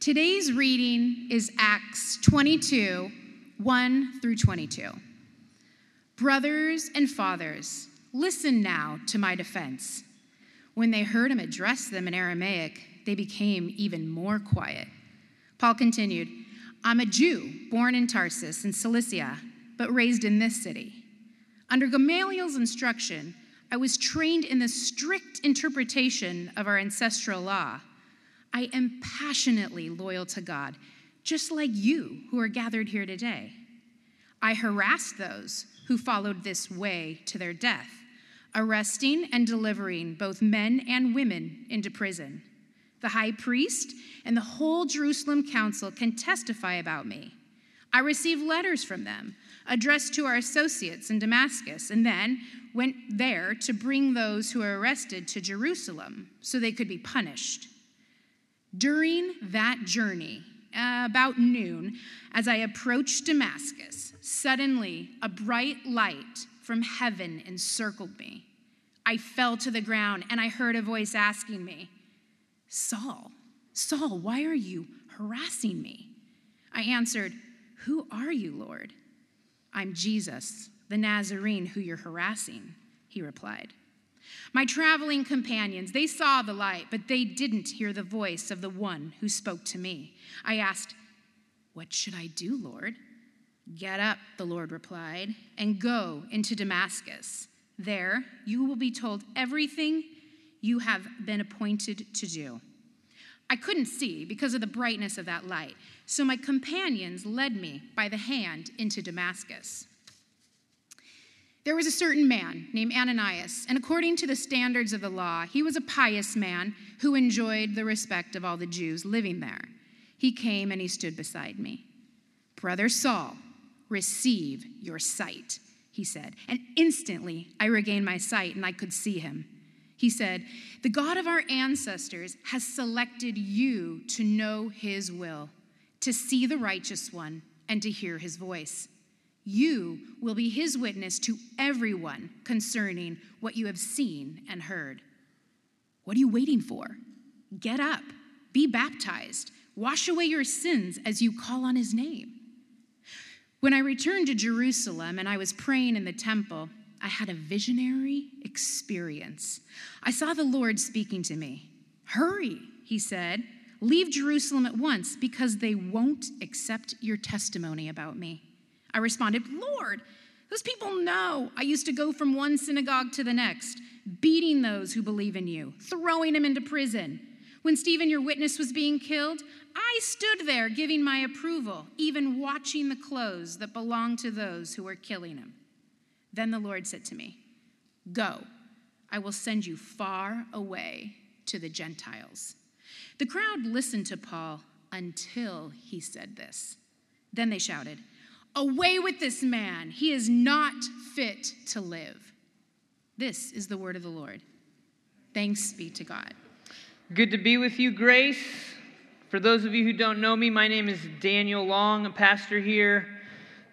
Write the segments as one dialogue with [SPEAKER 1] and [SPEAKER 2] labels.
[SPEAKER 1] Today's reading is Acts 22 1 through 22. Brothers and fathers, listen now to my defense. When they heard him address them in Aramaic, they became even more quiet. Paul continued, I'm a Jew born in Tarsus in Cilicia, but raised in this city. Under Gamaliel's instruction, I was trained in the strict interpretation of our ancestral law. I am passionately loyal to God, just like you who are gathered here today. I harassed those who followed this way to their death, arresting and delivering both men and women into prison. The high priest and the whole Jerusalem council can testify about me. I received letters from them addressed to our associates in Damascus, and then went there to bring those who were arrested to Jerusalem so they could be punished. During that journey, uh, about noon, as I approached Damascus, suddenly a bright light from heaven encircled me. I fell to the ground and I heard a voice asking me, Saul, Saul, why are you harassing me? I answered, Who are you, Lord? I'm Jesus, the Nazarene who you're harassing, he replied. My traveling companions, they saw the light, but they didn't hear the voice of the one who spoke to me. I asked, What should I do, Lord? Get up, the Lord replied, and go into Damascus. There you will be told everything you have been appointed to do. I couldn't see because of the brightness of that light, so my companions led me by the hand into Damascus. There was a certain man named Ananias, and according to the standards of the law, he was a pious man who enjoyed the respect of all the Jews living there. He came and he stood beside me. Brother Saul, receive your sight, he said. And instantly I regained my sight and I could see him. He said, The God of our ancestors has selected you to know his will, to see the righteous one, and to hear his voice. You will be his witness to everyone concerning what you have seen and heard. What are you waiting for? Get up, be baptized, wash away your sins as you call on his name. When I returned to Jerusalem and I was praying in the temple, I had a visionary experience. I saw the Lord speaking to me. Hurry, he said. Leave Jerusalem at once because they won't accept your testimony about me. I responded, Lord, those people know I used to go from one synagogue to the next, beating those who believe in you, throwing them into prison. When Stephen, your witness, was being killed, I stood there giving my approval, even watching the clothes that belonged to those who were killing him. Then the Lord said to me, Go, I will send you far away to the Gentiles. The crowd listened to Paul until he said this. Then they shouted, Away with this man. He is not fit to live. This is the word of the Lord. Thanks be to God.
[SPEAKER 2] Good to be with you, Grace. For those of you who don't know me, my name is Daniel Long, a pastor here.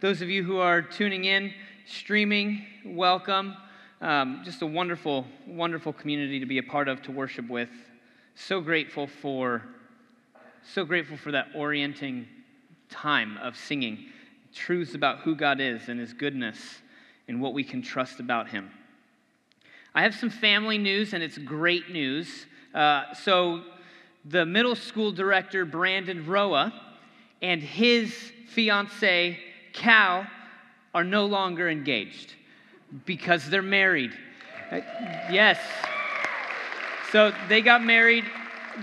[SPEAKER 2] Those of you who are tuning in, streaming, welcome. Um, just a wonderful, wonderful community to be a part of, to worship with. So grateful for, so grateful for that orienting time of singing truths about who God is and His goodness and what we can trust about Him. I have some family news, and it's great news. Uh, so, the middle school director, Brandon Roa, and his fiancee, Cal, are no longer engaged because they're married. Uh, yes. So, they got married.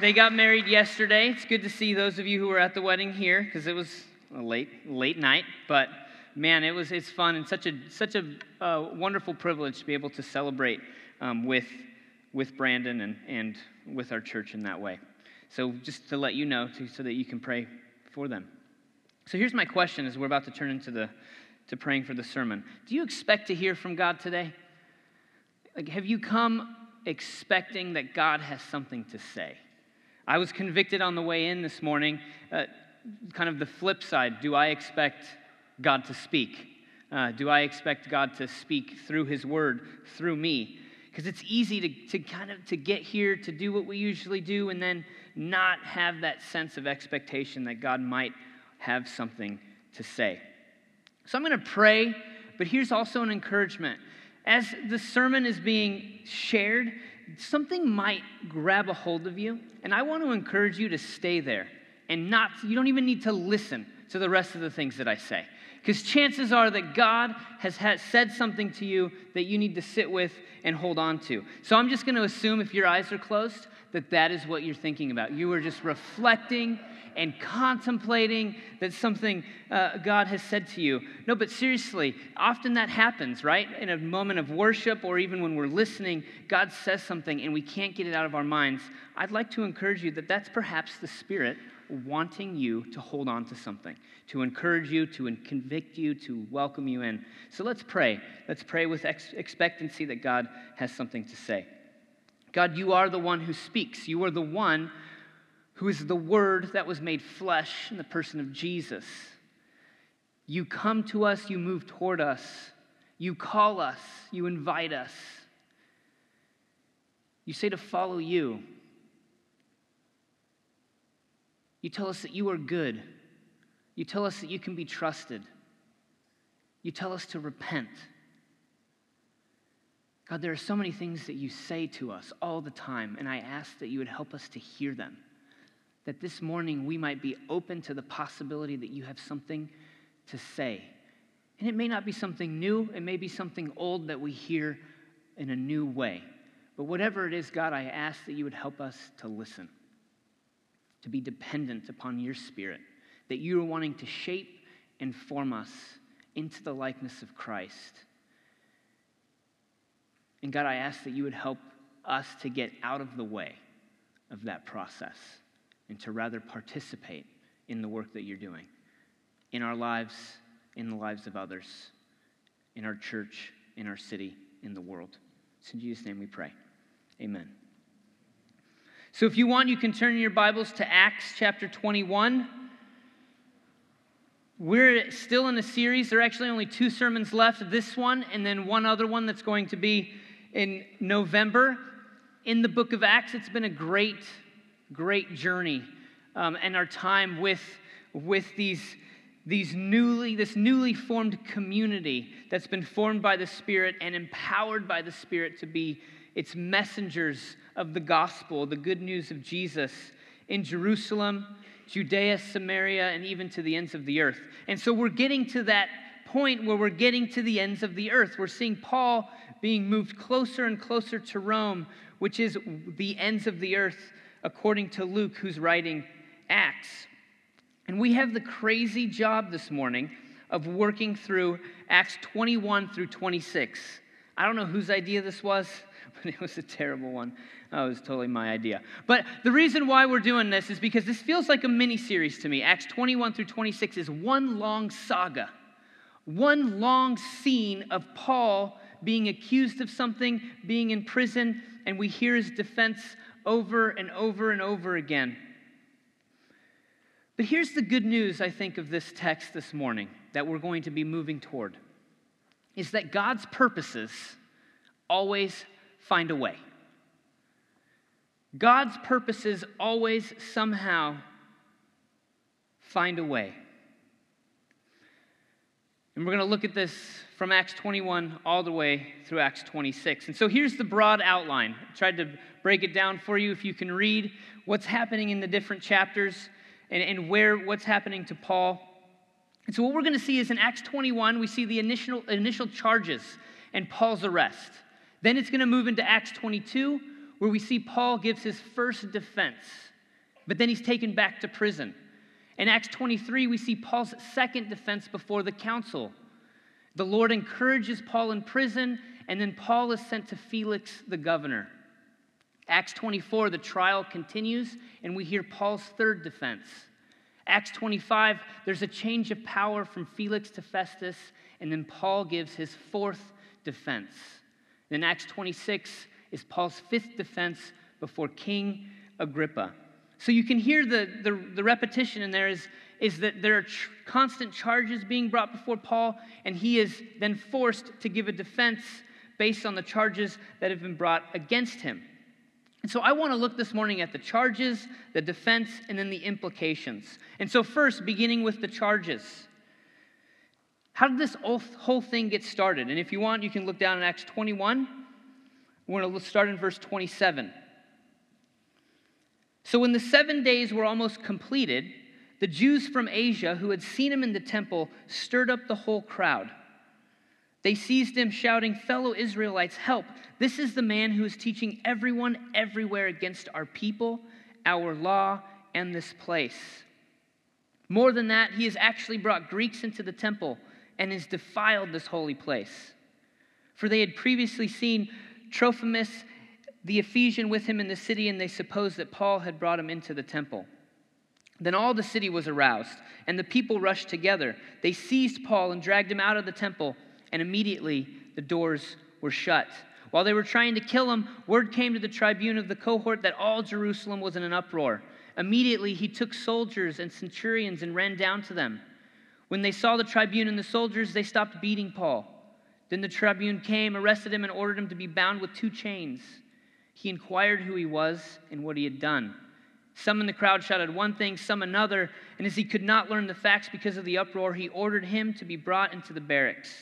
[SPEAKER 2] They got married yesterday. It's good to see those of you who were at the wedding here because it was late late night, but man, it was it's fun and such a such a uh, wonderful privilege to be able to celebrate um, with with Brandon and and with our church in that way. So just to let you know, to, so that you can pray for them. So here's my question: As we're about to turn into the to praying for the sermon, do you expect to hear from God today? Like, have you come expecting that God has something to say? I was convicted on the way in this morning. Uh, kind of the flip side do I expect God to speak? Uh, do I expect God to speak through His Word, through me? Because it's easy to, to kind of to get here to do what we usually do and then not have that sense of expectation that God might have something to say. So I'm going to pray, but here's also an encouragement. As the sermon is being shared, something might grab a hold of you, and I want to encourage you to stay there and not, you don't even need to listen to the rest of the things that I say. Because chances are that God has had, said something to you that you need to sit with and hold on to. So I'm just going to assume if your eyes are closed that that is what you're thinking about. You are just reflecting and contemplating that something uh, God has said to you. No, but seriously, often that happens, right? In a moment of worship or even when we're listening, God says something and we can't get it out of our minds. I'd like to encourage you that that's perhaps the Spirit wanting you to hold on to something, to encourage you, to convict you, to welcome you in. So let's pray. Let's pray with ex- expectancy that God has something to say. God, you are the one who speaks. You are the one who is the Word that was made flesh in the person of Jesus. You come to us, you move toward us, you call us, you invite us. You say to follow you. You tell us that you are good. You tell us that you can be trusted. You tell us to repent. God, there are so many things that you say to us all the time, and I ask that you would help us to hear them. That this morning we might be open to the possibility that you have something to say. And it may not be something new, it may be something old that we hear in a new way. But whatever it is, God, I ask that you would help us to listen to be dependent upon your spirit, that you are wanting to shape and form us into the likeness of Christ. And God, I ask that you would help us to get out of the way of that process and to rather participate in the work that you're doing in our lives, in the lives of others, in our church, in our city, in the world. It's in Jesus' name we pray. Amen. So if you want, you can turn your Bibles to Acts chapter 21. We're still in a series. There are actually only two sermons left this one, and then one other one that's going to be in November. In the book of Acts, it's been a great, great journey um, and our time with, with these, these newly, this newly formed community that's been formed by the Spirit and empowered by the Spirit to be its messengers of the gospel, the good news of Jesus in Jerusalem, Judea, Samaria, and even to the ends of the earth. And so we're getting to that point where we're getting to the ends of the earth. We're seeing Paul being moved closer and closer to Rome, which is the ends of the earth, according to Luke, who's writing Acts. And we have the crazy job this morning of working through Acts 21 through 26. I don't know whose idea this was it was a terrible one. That was totally my idea. But the reason why we're doing this is because this feels like a mini series to me. Acts 21 through 26 is one long saga, one long scene of Paul being accused of something, being in prison, and we hear his defense over and over and over again. But here's the good news, I think, of this text this morning that we're going to be moving toward is that God's purposes always find a way. God's purposes always somehow find a way. And we're going to look at this from Acts 21 all the way through Acts 26. And so here's the broad outline. I tried to break it down for you if you can read what's happening in the different chapters and, and where what's happening to Paul. And so what we're going to see is in Acts 21, we see the initial, initial charges and Paul's arrest. Then it's going to move into Acts 22, where we see Paul gives his first defense, but then he's taken back to prison. In Acts 23, we see Paul's second defense before the council. The Lord encourages Paul in prison, and then Paul is sent to Felix the governor. Acts 24, the trial continues, and we hear Paul's third defense. Acts 25, there's a change of power from Felix to Festus, and then Paul gives his fourth defense. Then Acts 26 is Paul's fifth defense before King Agrippa. So you can hear the, the, the repetition in there is, is that there are tr- constant charges being brought before Paul, and he is then forced to give a defense based on the charges that have been brought against him. And so I want to look this morning at the charges, the defense, and then the implications. And so, first, beginning with the charges. How did this whole thing get started? And if you want, you can look down in Acts 21. We're going to start in verse 27. So, when the seven days were almost completed, the Jews from Asia who had seen him in the temple stirred up the whole crowd. They seized him, shouting, Fellow Israelites, help! This is the man who is teaching everyone everywhere against our people, our law, and this place. More than that, he has actually brought Greeks into the temple and has defiled this holy place. For they had previously seen Trophimus, the Ephesian, with him in the city, and they supposed that Paul had brought him into the temple. Then all the city was aroused, and the people rushed together. They seized Paul and dragged him out of the temple and immediately the doors were shut. While they were trying to kill him, word came to the tribune of the cohort that all Jerusalem was in an uproar. Immediately he took soldiers and centurions and ran down to them. When they saw the tribune and the soldiers, they stopped beating Paul. Then the tribune came, arrested him, and ordered him to be bound with two chains. He inquired who he was and what he had done. Some in the crowd shouted one thing, some another, and as he could not learn the facts because of the uproar, he ordered him to be brought into the barracks.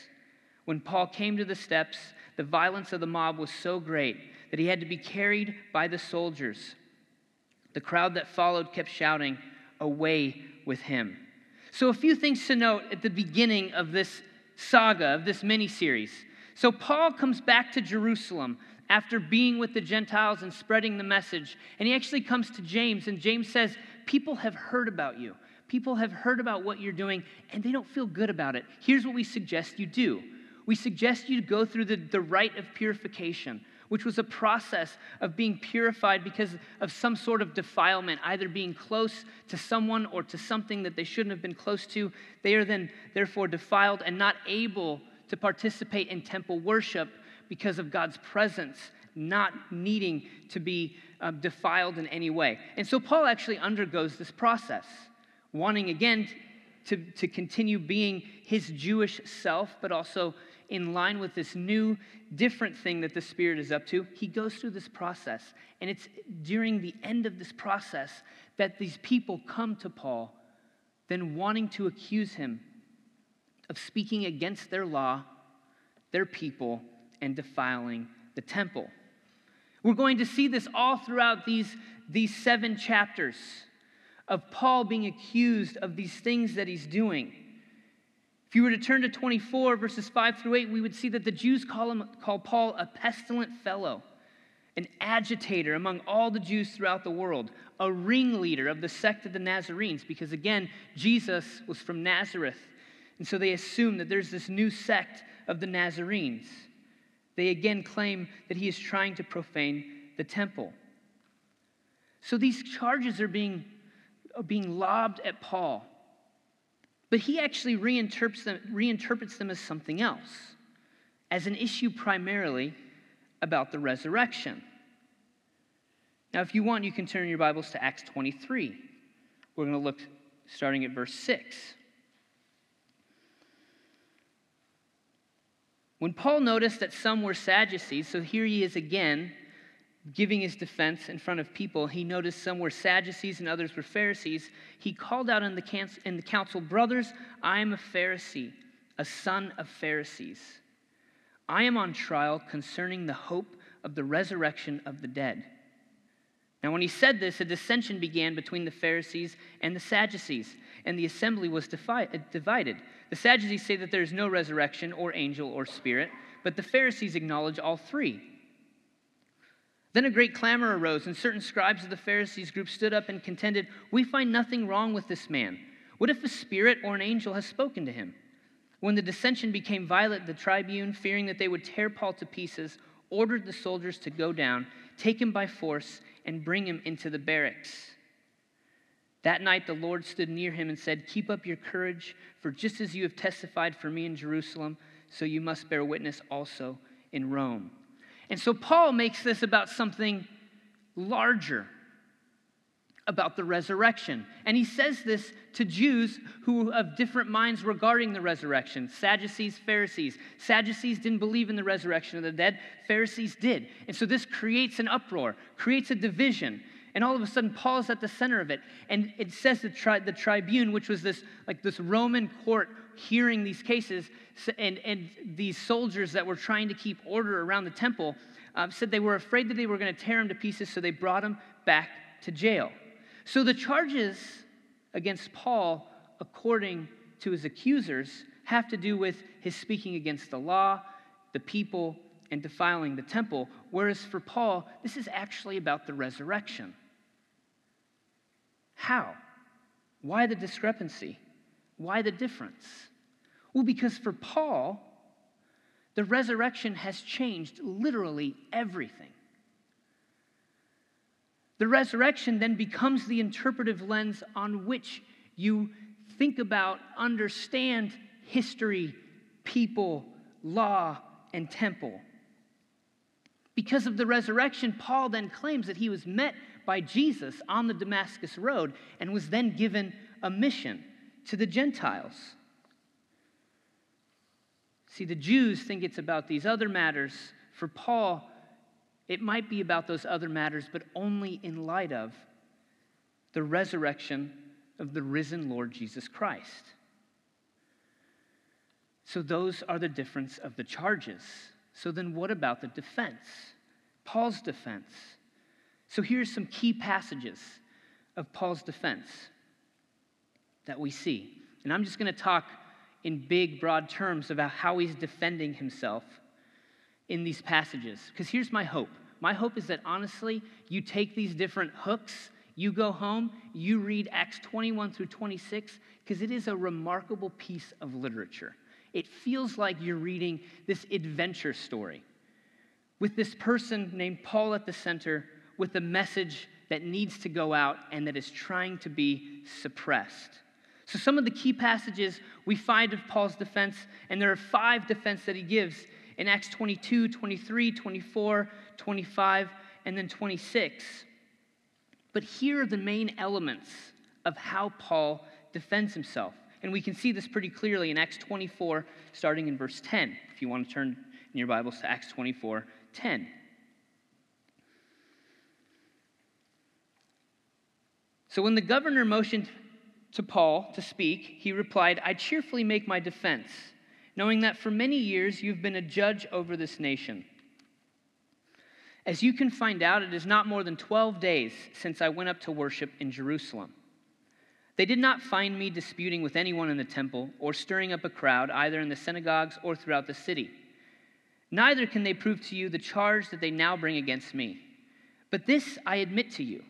[SPEAKER 2] When Paul came to the steps, the violence of the mob was so great that he had to be carried by the soldiers. The crowd that followed kept shouting, Away with him. So, a few things to note at the beginning of this saga, of this mini series. So, Paul comes back to Jerusalem after being with the Gentiles and spreading the message. And he actually comes to James, and James says, People have heard about you. People have heard about what you're doing, and they don't feel good about it. Here's what we suggest you do we suggest you go through the, the rite of purification, which was a process of being purified because of some sort of defilement, either being close to someone or to something that they shouldn't have been close to. They are then, therefore, defiled and not able to participate in temple worship because of God's presence, not needing to be uh, defiled in any way. And so Paul actually undergoes this process, wanting again to, to continue being his Jewish self, but also in line with this new, different thing that the Spirit is up to, he goes through this process. And it's during the end of this process that these people come to Paul, then wanting to accuse him of speaking against their law, their people, and defiling the temple. We're going to see this all throughout these, these seven chapters of Paul being accused of these things that he's doing. If you were to turn to 24, verses 5 through 8, we would see that the Jews call, him, call Paul a pestilent fellow, an agitator among all the Jews throughout the world, a ringleader of the sect of the Nazarenes, because again, Jesus was from Nazareth. And so they assume that there's this new sect of the Nazarenes. They again claim that he is trying to profane the temple. So these charges are being, are being lobbed at Paul. But he actually reinterprets them, reinterprets them as something else, as an issue primarily about the resurrection. Now, if you want, you can turn your Bibles to Acts 23. We're going to look starting at verse 6. When Paul noticed that some were Sadducees, so here he is again giving his defense in front of people, he noticed some were Sadducees and others were Pharisees. He called out in the, in the council, Brothers, I am a Pharisee, a son of Pharisees. I am on trial concerning the hope of the resurrection of the dead. Now, when he said this, a dissension began between the Pharisees and the Sadducees, and the assembly was divided. The Sadducees say that there is no resurrection or angel or spirit, but the Pharisees acknowledge all three. Then a great clamor arose, and certain scribes of the Pharisees group stood up and contended, We find nothing wrong with this man. What if a spirit or an angel has spoken to him? When the dissension became violent, the tribune, fearing that they would tear Paul to pieces, ordered the soldiers to go down, take him by force, and bring him into the barracks. That night the Lord stood near him and said, Keep up your courage, for just as you have testified for me in Jerusalem, so you must bear witness also in Rome. And so Paul makes this about something larger about the resurrection. And he says this to Jews who have different minds regarding the resurrection Sadducees, Pharisees. Sadducees didn't believe in the resurrection of the dead, Pharisees did. And so this creates an uproar, creates a division. And all of a sudden, Paul's at the center of it. And it says the, tri- the tribune, which was this like this Roman court hearing these cases, and, and these soldiers that were trying to keep order around the temple, um, said they were afraid that they were going to tear him to pieces, so they brought him back to jail. So the charges against Paul, according to his accusers, have to do with his speaking against the law, the people, and defiling the temple. Whereas for Paul, this is actually about the resurrection. How? Why the discrepancy? Why the difference? Well, because for Paul, the resurrection has changed literally everything. The resurrection then becomes the interpretive lens on which you think about, understand history, people, law, and temple. Because of the resurrection, Paul then claims that he was met by Jesus on the Damascus Road and was then given a mission to the Gentiles. See, the Jews think it's about these other matters. For Paul, it might be about those other matters, but only in light of the resurrection of the risen Lord Jesus Christ. So, those are the difference of the charges. So, then what about the defense? Paul's defense. So, here's some key passages of Paul's defense that we see. And I'm just going to talk in big, broad terms about how he's defending himself in these passages. Because here's my hope my hope is that honestly, you take these different hooks, you go home, you read Acts 21 through 26, because it is a remarkable piece of literature. It feels like you're reading this adventure story with this person named Paul at the center, with a message that needs to go out and that is trying to be suppressed. So, some of the key passages we find of Paul's defense, and there are five defense that he gives in Acts 22, 23, 24, 25, and then 26. But here are the main elements of how Paul defends himself. And we can see this pretty clearly in Acts 24, starting in verse 10, if you want to turn in your Bibles to Acts 24, 10. So when the governor motioned to Paul to speak, he replied, I cheerfully make my defense knowing that for many years you've been a judge over this nation. As you can find out, it is not more than 12 days since I went up to worship in Jerusalem. They did not find me disputing with anyone in the temple or stirring up a crowd, either in the synagogues or throughout the city. Neither can they prove to you the charge that they now bring against me. But this I admit to you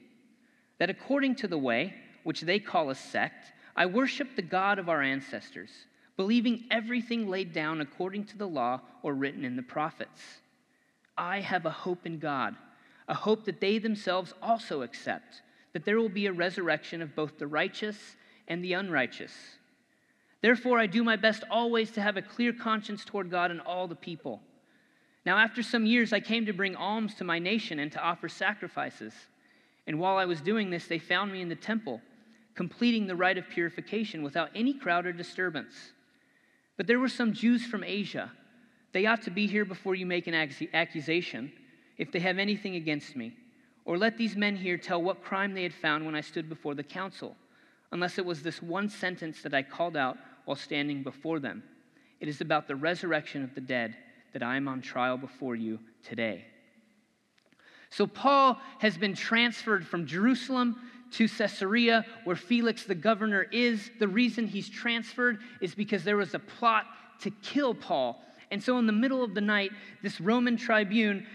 [SPEAKER 2] that according to the way, which they call a sect, I worship the God of our ancestors believing everything laid down according to the law or written in the prophets. I have a hope in God, a hope that they themselves also accept, that there will be a resurrection of both the righteous and the unrighteous. Therefore, I do my best always to have a clear conscience toward God and all the people. Now, after some years, I came to bring alms to my nation and to offer sacrifices. And while I was doing this, they found me in the temple, completing the rite of purification without any crowd or disturbance. But there were some Jews from Asia. They ought to be here before you make an accusation, if they have anything against me. Or let these men here tell what crime they had found when I stood before the council, unless it was this one sentence that I called out while standing before them. It is about the resurrection of the dead that I am on trial before you today. So, Paul has been transferred from Jerusalem to Caesarea, where Felix the governor is. The reason he's transferred is because there was a plot to kill Paul. And so, in the middle of the night, this Roman tribune,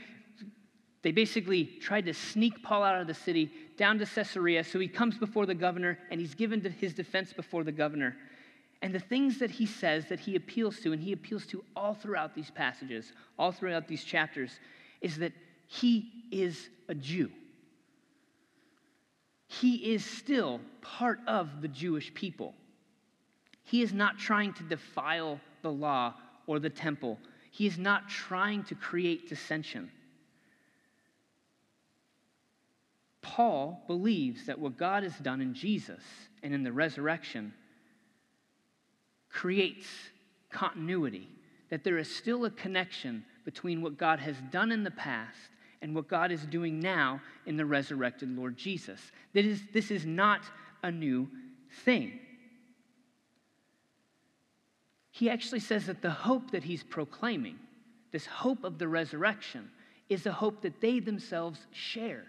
[SPEAKER 2] they basically tried to sneak Paul out of the city down to Caesarea. So he comes before the governor and he's given his defense before the governor. And the things that he says that he appeals to, and he appeals to all throughout these passages, all throughout these chapters, is that he is a Jew he is still part of the Jewish people. He is not trying to defile the law or the temple, he is not trying to create dissension. Paul believes that what God has done in Jesus and in the resurrection creates continuity, that there is still a connection between what God has done in the past and what God is doing now in the resurrected Lord Jesus. That is, this is not a new thing. He actually says that the hope that he's proclaiming, this hope of the resurrection, is a hope that they themselves share.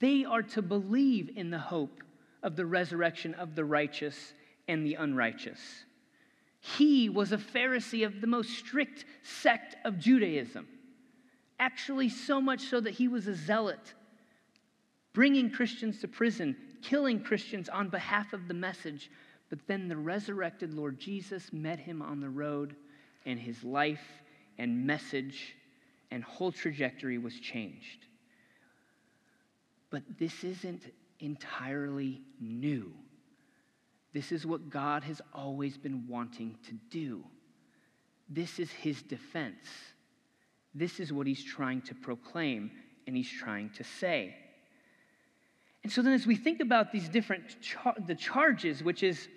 [SPEAKER 2] They are to believe in the hope of the resurrection of the righteous and the unrighteous. He was a Pharisee of the most strict sect of Judaism. Actually, so much so that he was a zealot, bringing Christians to prison, killing Christians on behalf of the message. But then the resurrected Lord Jesus met him on the road, and his life and message and whole trajectory was changed. But this isn't entirely new. This is what God has always been wanting to do. This is his defense. This is what he's trying to proclaim and he's trying to say. And so then as we think about these different char- the charges which is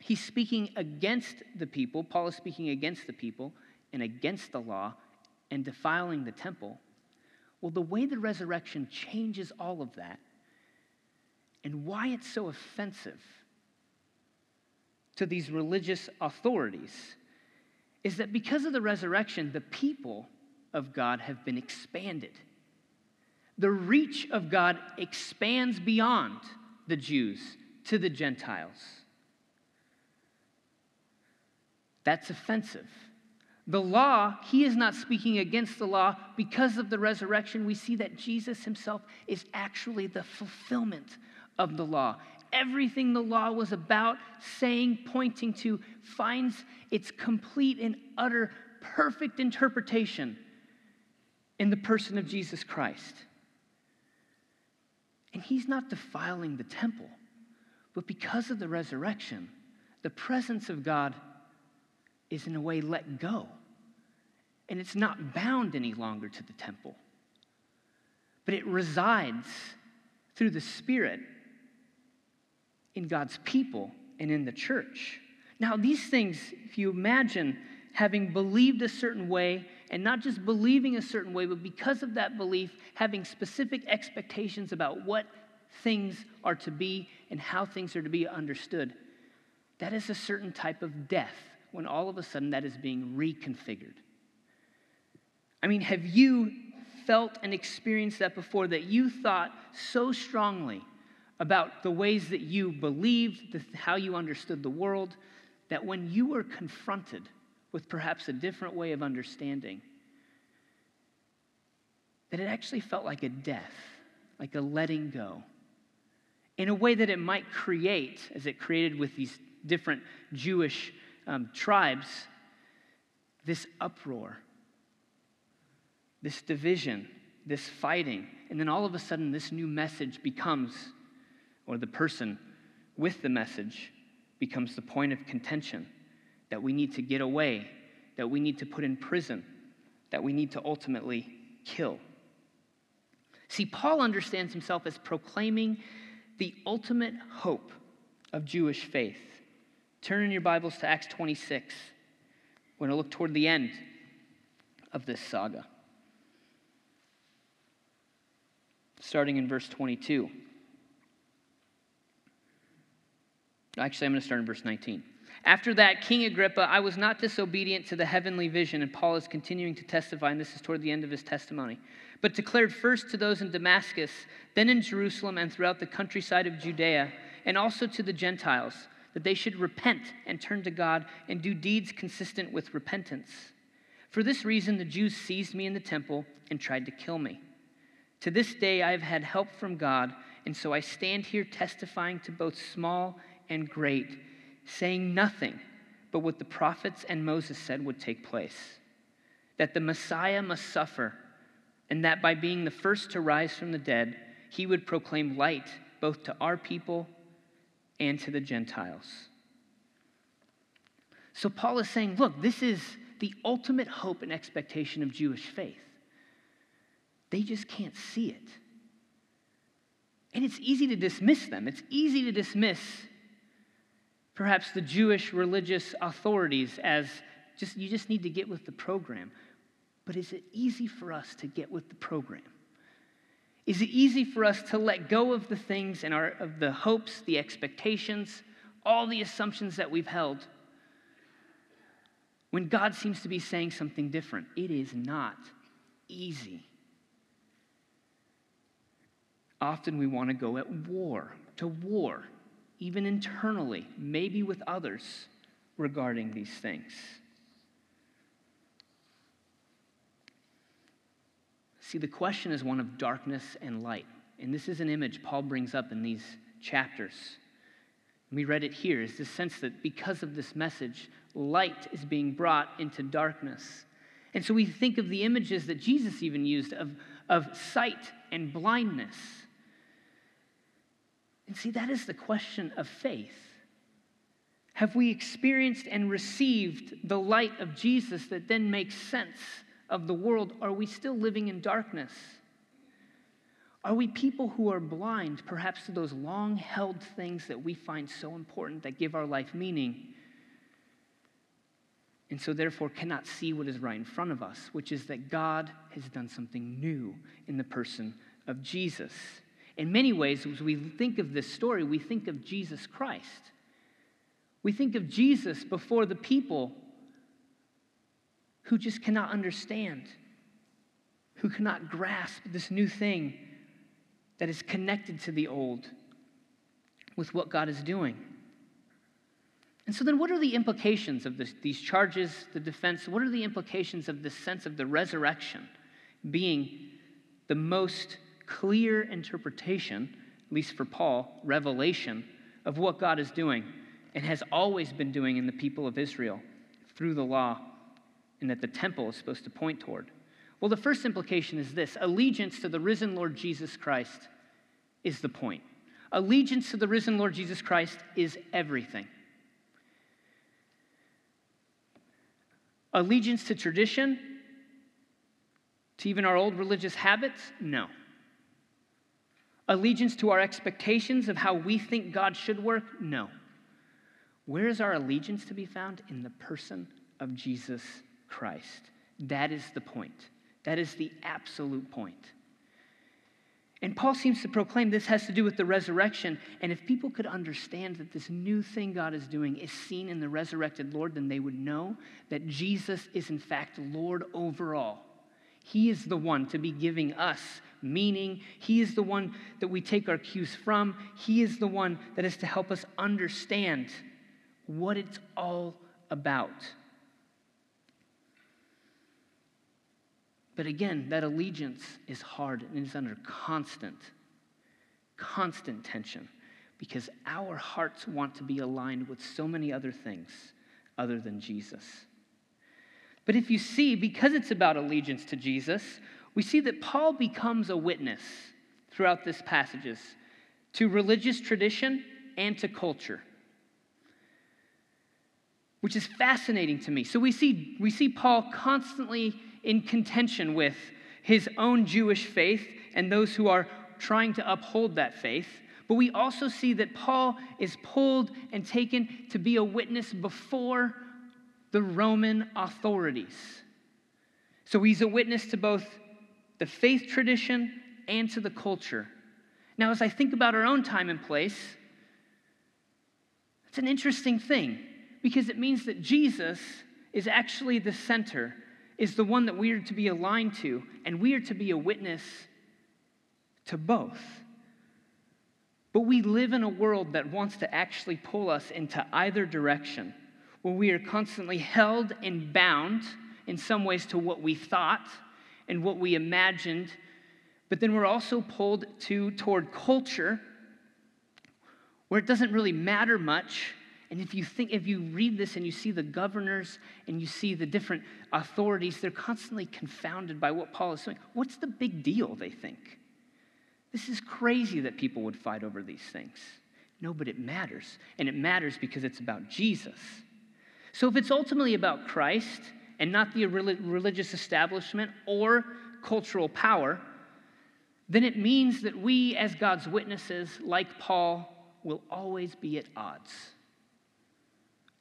[SPEAKER 2] he's speaking against the people, Paul is speaking against the people and against the law and defiling the temple. Well, the way the resurrection changes all of that and why it's so offensive to these religious authorities is that because of the resurrection, the people of God have been expanded. The reach of God expands beyond the Jews to the Gentiles. That's offensive. The law, he is not speaking against the law. Because of the resurrection, we see that Jesus himself is actually the fulfillment of the law. Everything the law was about, saying, pointing to, finds its complete and utter perfect interpretation in the person of Jesus Christ. And he's not defiling the temple, but because of the resurrection, the presence of God is in a way let go. And it's not bound any longer to the temple, but it resides through the Spirit in God's people and in the church. Now, these things, if you imagine having believed a certain way, and not just believing a certain way, but because of that belief, having specific expectations about what things are to be and how things are to be understood, that is a certain type of death when all of a sudden that is being reconfigured. I mean, have you felt and experienced that before that you thought so strongly about the ways that you believed, the, how you understood the world, that when you were confronted with perhaps a different way of understanding, that it actually felt like a death, like a letting go, in a way that it might create, as it created with these different Jewish um, tribes, this uproar, this division, this fighting. And then all of a sudden, this new message becomes or the person with the message becomes the point of contention that we need to get away, that we need to put in prison, that we need to ultimately kill. See, Paul understands himself as proclaiming the ultimate hope of Jewish faith. Turn in your Bibles to Acts 26. We're going to look toward the end of this saga. Starting in verse 22. Actually, I'm going to start in verse 19. After that, King Agrippa, I was not disobedient to the heavenly vision, and Paul is continuing to testify, and this is toward the end of his testimony, but declared first to those in Damascus, then in Jerusalem, and throughout the countryside of Judea, and also to the Gentiles, that they should repent and turn to God and do deeds consistent with repentance. For this reason, the Jews seized me in the temple and tried to kill me. To this day, I have had help from God, and so I stand here testifying to both small and great, saying nothing but what the prophets and Moses said would take place that the Messiah must suffer, and that by being the first to rise from the dead, he would proclaim light both to our people and to the Gentiles. So Paul is saying, look, this is the ultimate hope and expectation of Jewish faith. They just can't see it. And it's easy to dismiss them. It's easy to dismiss perhaps the Jewish religious authorities as just you just need to get with the program. But is it easy for us to get with the program? Is it easy for us to let go of the things and our, of the hopes, the expectations, all the assumptions that we've held when God seems to be saying something different? It is not easy. Often we want to go at war, to war, even internally, maybe with others regarding these things. See, the question is one of darkness and light. And this is an image Paul brings up in these chapters. We read it here is the sense that because of this message, light is being brought into darkness. And so we think of the images that Jesus even used of, of sight and blindness. And see, that is the question of faith. Have we experienced and received the light of Jesus that then makes sense of the world, are we still living in darkness? Are we people who are blind, perhaps to those long held things that we find so important that give our life meaning? And so, therefore, cannot see what is right in front of us, which is that God has done something new in the person of Jesus. In many ways, as we think of this story, we think of Jesus Christ. We think of Jesus before the people who just cannot understand, who cannot grasp this new thing that is connected to the old with what God is doing. And so, then what are the implications of this, these charges, the defense? What are the implications of this sense of the resurrection being the most clear interpretation, at least for Paul, revelation of what God is doing and has always been doing in the people of Israel through the law and that the temple is supposed to point toward? Well, the first implication is this allegiance to the risen Lord Jesus Christ is the point. Allegiance to the risen Lord Jesus Christ is everything. Allegiance to tradition, to even our old religious habits? No. Allegiance to our expectations of how we think God should work? No. Where is our allegiance to be found? In the person of Jesus Christ. That is the point. That is the absolute point. And Paul seems to proclaim this has to do with the resurrection. And if people could understand that this new thing God is doing is seen in the resurrected Lord, then they would know that Jesus is, in fact, Lord over all. He is the one to be giving us meaning. He is the one that we take our cues from. He is the one that is to help us understand what it's all about. But again, that allegiance is hard and is under constant, constant tension because our hearts want to be aligned with so many other things other than Jesus. But if you see, because it's about allegiance to Jesus, we see that Paul becomes a witness throughout this passages to religious tradition and to culture which is fascinating to me so we see we see paul constantly in contention with his own Jewish faith and those who are trying to uphold that faith. But we also see that Paul is pulled and taken to be a witness before the Roman authorities. So he's a witness to both the faith tradition and to the culture. Now, as I think about our own time and place, it's an interesting thing because it means that Jesus is actually the center is the one that we are to be aligned to, and we are to be a witness to both. But we live in a world that wants to actually pull us into either direction, where we are constantly held and bound in some ways to what we thought and what we imagined, but then we're also pulled to toward culture where it doesn't really matter much and if you think, if you read this and you see the governors and you see the different authorities, they're constantly confounded by what Paul is saying. What's the big deal, they think? This is crazy that people would fight over these things. No, but it matters. And it matters because it's about Jesus. So if it's ultimately about Christ and not the religious establishment or cultural power, then it means that we, as God's witnesses, like Paul, will always be at odds.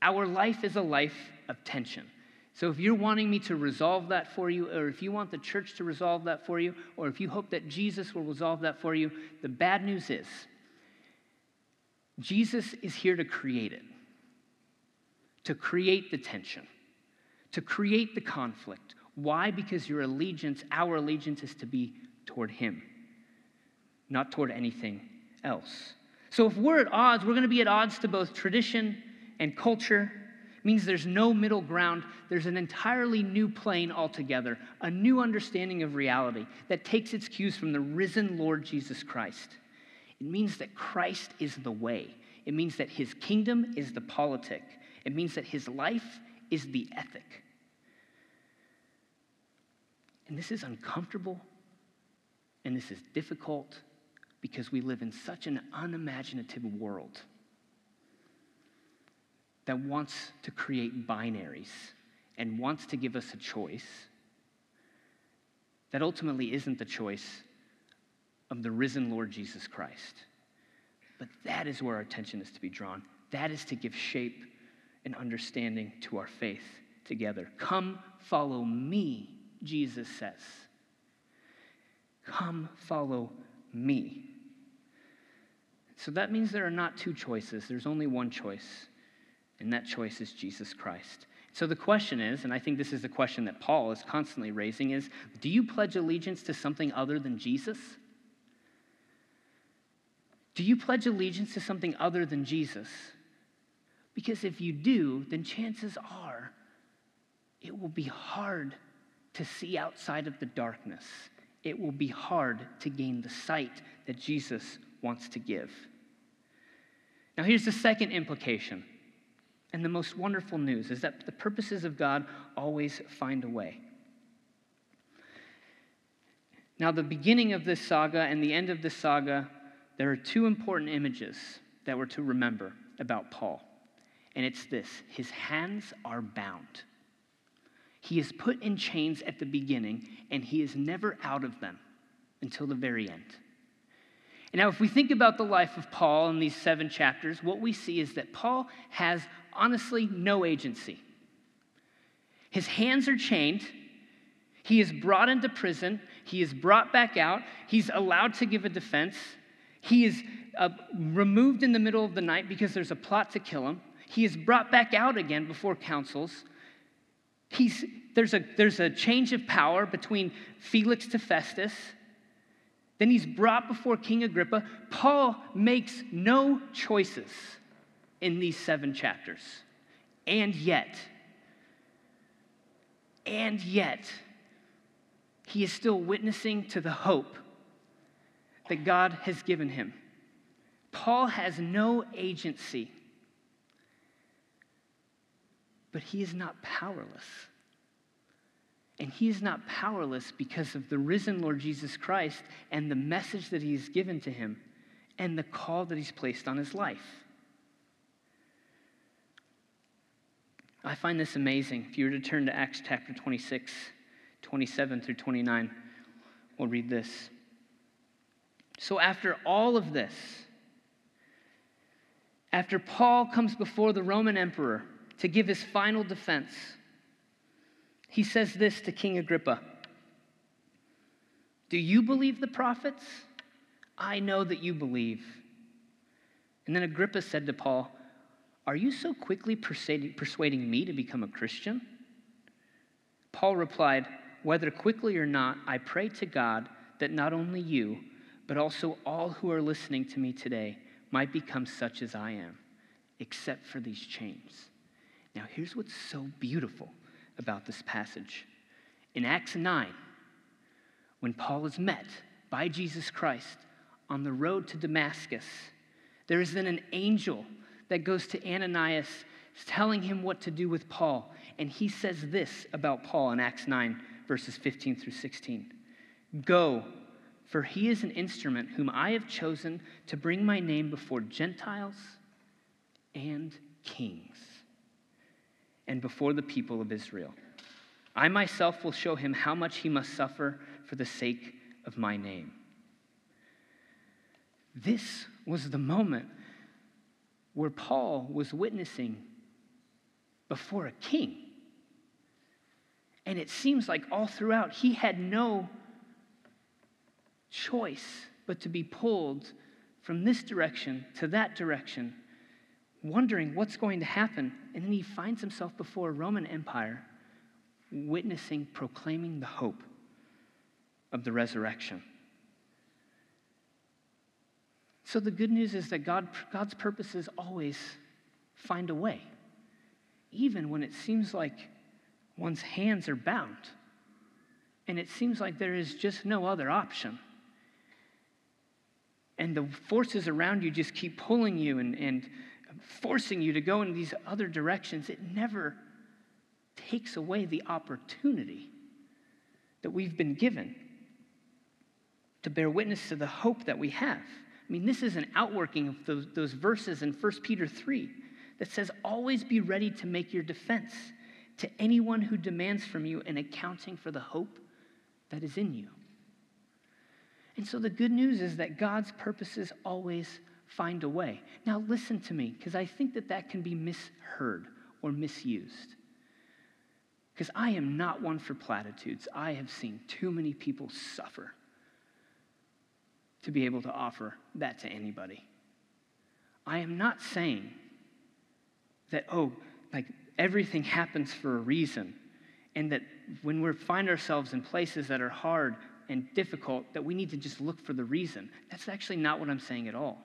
[SPEAKER 2] Our life is a life of tension. So if you're wanting me to resolve that for you, or if you want the church to resolve that for you, or if you hope that Jesus will resolve that for you, the bad news is Jesus is here to create it, to create the tension, to create the conflict. Why? Because your allegiance, our allegiance, is to be toward Him, not toward anything else. So if we're at odds, we're going to be at odds to both tradition and culture means there's no middle ground. There's an entirely new plane altogether, a new understanding of reality that takes its cues from the risen Lord Jesus Christ. It means that Christ is the way. It means that his kingdom is the politic. It means that his life is the ethic. And this is uncomfortable and this is difficult because we live in such an unimaginative world that wants to create binaries and wants to give us a choice that ultimately isn't the choice of the risen Lord Jesus Christ. But that is where our attention is to be drawn. That is to give shape and understanding to our faith together. Come follow me, Jesus says. Come follow me. So that means there are not two choices, there's only one choice and that choice is Jesus Christ. So the question is, and I think this is the question that Paul is constantly raising, is do you pledge allegiance to something other than Jesus? Do you pledge allegiance to something other than Jesus? Because if you do, then chances are it will be hard to see outside of the darkness. It will be hard to gain the sight that Jesus wants to give. Now, here's the second implication and the most wonderful news is that the purposes of God always find a way. Now, the beginning of this saga and the end of this saga, there are two important images that we're to remember about Paul. And it's this his hands are bound. He is put in chains at the beginning, and he is never out of them until the very end. And now, if we think about the life of Paul in these seven chapters, what we see is that Paul has honestly no agency. His hands are chained. He is brought into prison. He is brought back out. He's allowed to give a defense. He is uh, removed in the middle of the night because there's a plot to kill him. He is brought back out again before councils. He's, there's, a, there's a change of power between Felix to Festus. Then he's brought before King Agrippa. Paul makes no choices in these seven chapters. And yet, and yet, he is still witnessing to the hope that God has given him. Paul has no agency, but he is not powerless. And he is not powerless because of the risen Lord Jesus Christ and the message that he has given to him and the call that he's placed on his life. I find this amazing. If you were to turn to Acts chapter 26, 27 through 29, we'll read this. So, after all of this, after Paul comes before the Roman emperor to give his final defense, he says this to King Agrippa Do you believe the prophets? I know that you believe. And then Agrippa said to Paul, Are you so quickly persuading, me to become a Christian? Paul replied, Whether quickly or not, I pray to God that not only you, but also all who are listening to me today might become such as I am, except for these chains. Now, here's what's so beautiful about this passage. In Acts 9, when Paul is met by Jesus Christ on the road to Damascus, there is then an angel that goes to Ananias telling him what to do with Paul. And he says this about Paul in Acts 9, verses 15 through 16 Go, for he is an instrument whom I have chosen to bring my name before Gentiles and kings and before the people of Israel. I myself will show him how much he must suffer for the sake of my name. This was the moment where Paul was witnessing before a king. And it seems like all throughout he had no choice but to be pulled from this direction to that direction, wondering what's going to happen. And then he finds himself before a Roman Empire, witnessing, proclaiming the hope of the resurrection. So the good news is that God, God's purposes always find a way, even when it seems like one's hands are bound and it seems like there is just no other option. And the forces around you just keep pulling you and, and forcing you to go in these other directions. It never takes away the opportunity that we've been given to bear witness to the hope that we have. I mean, this is an outworking of those, those verses in 1 Peter 3 that says, Always be ready to make your defense to anyone who demands from you an accounting for the hope that is in you. And so the good news is that God's purposes always find a way. Now, listen to me, because I think that that can be misheard or misused. Because I am not one for platitudes. I have seen too many people suffer to be able to offer that to anybody. I am not saying that, oh, like everything happens for a reason, and that when we find ourselves in places that are hard and difficult, that we need to just look for the reason. That's actually not what I'm saying at all.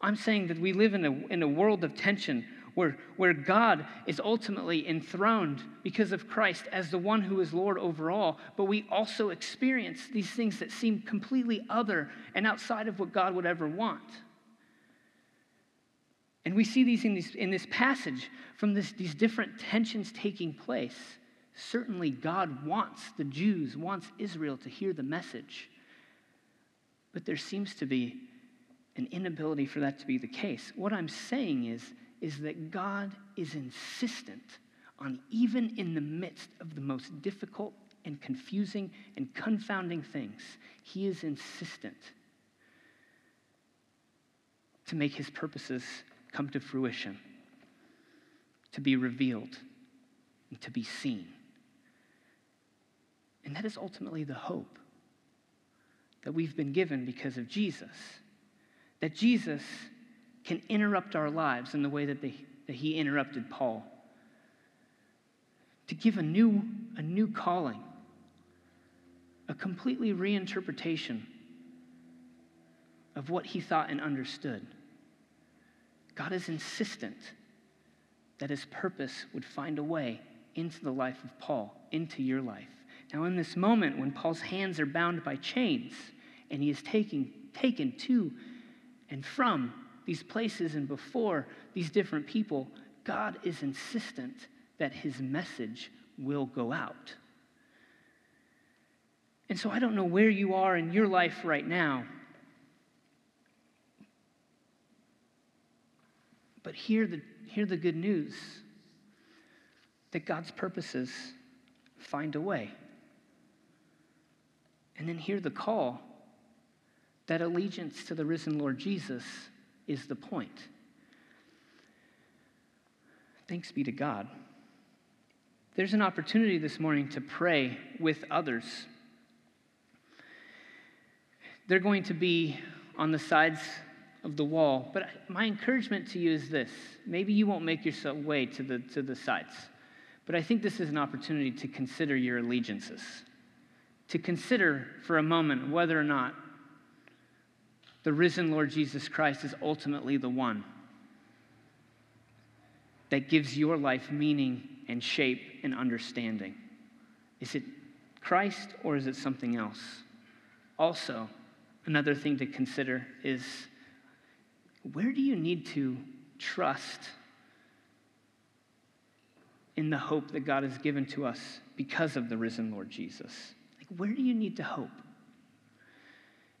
[SPEAKER 2] I'm saying that we live in a, in a world of tension where, where God is ultimately enthroned because of Christ as the one who is Lord over all, but we also experience these things that seem completely other and outside of what God would ever want. And we see these in, these, in this passage from this, these different tensions taking place. Certainly, God wants the Jews, wants Israel to hear the message. But there seems to be an inability for that to be the case. What I'm saying is is that God is insistent on, even in the midst of the most difficult and confusing and confounding things, He is insistent to make His purposes come to fruition, to be revealed, and to be seen. And that is ultimately the hope that we've been given because of Jesus. That Jesus can interrupt our lives in the way that, they, that he interrupted Paul. To give a new, a new calling, a completely reinterpretation of what he thought and understood. God is insistent that his purpose would find a way into the life of Paul, into your life. Now, in this moment when Paul's hands are bound by chains and he is taking, taken to and from these places and before these different people, God is insistent that his message will go out. And so I don't know where you are in your life right now. But hear the, hear the good news that God's purposes find a way. And then hear the call that allegiance to the risen Lord Jesus is the point. Thanks be to God. There's an opportunity this morning to pray with others. They're going to be on the sides of the wall, but my encouragement to you is this maybe you won't make your way to the, to the sides, but I think this is an opportunity to consider your allegiances, to consider for a moment whether or not the risen Lord Jesus Christ is ultimately the one that gives your life meaning and shape and understanding. Is it Christ or is it something else? Also, another thing to consider is where do you need to trust in the hope that God has given to us because of the risen Lord Jesus? Like, where do you need to hope?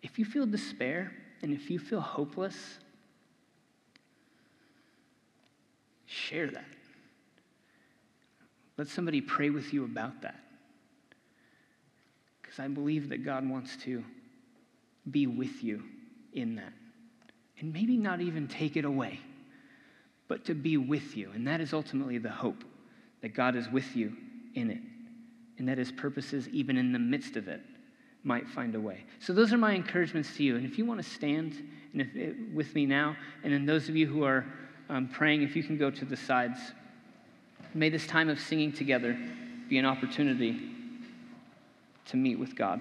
[SPEAKER 2] If you feel despair, and if you feel hopeless, share that. Let somebody pray with you about that. Because I believe that God wants to be with you in that. And maybe not even take it away, but to be with you. And that is ultimately the hope that God is with you in it, and that his purposes, even in the midst of it, might find a way. So, those are my encouragements to you. And if you want to stand and it, with me now, and then those of you who are um, praying, if you can go to the sides, may this time of singing together be an opportunity to meet with God.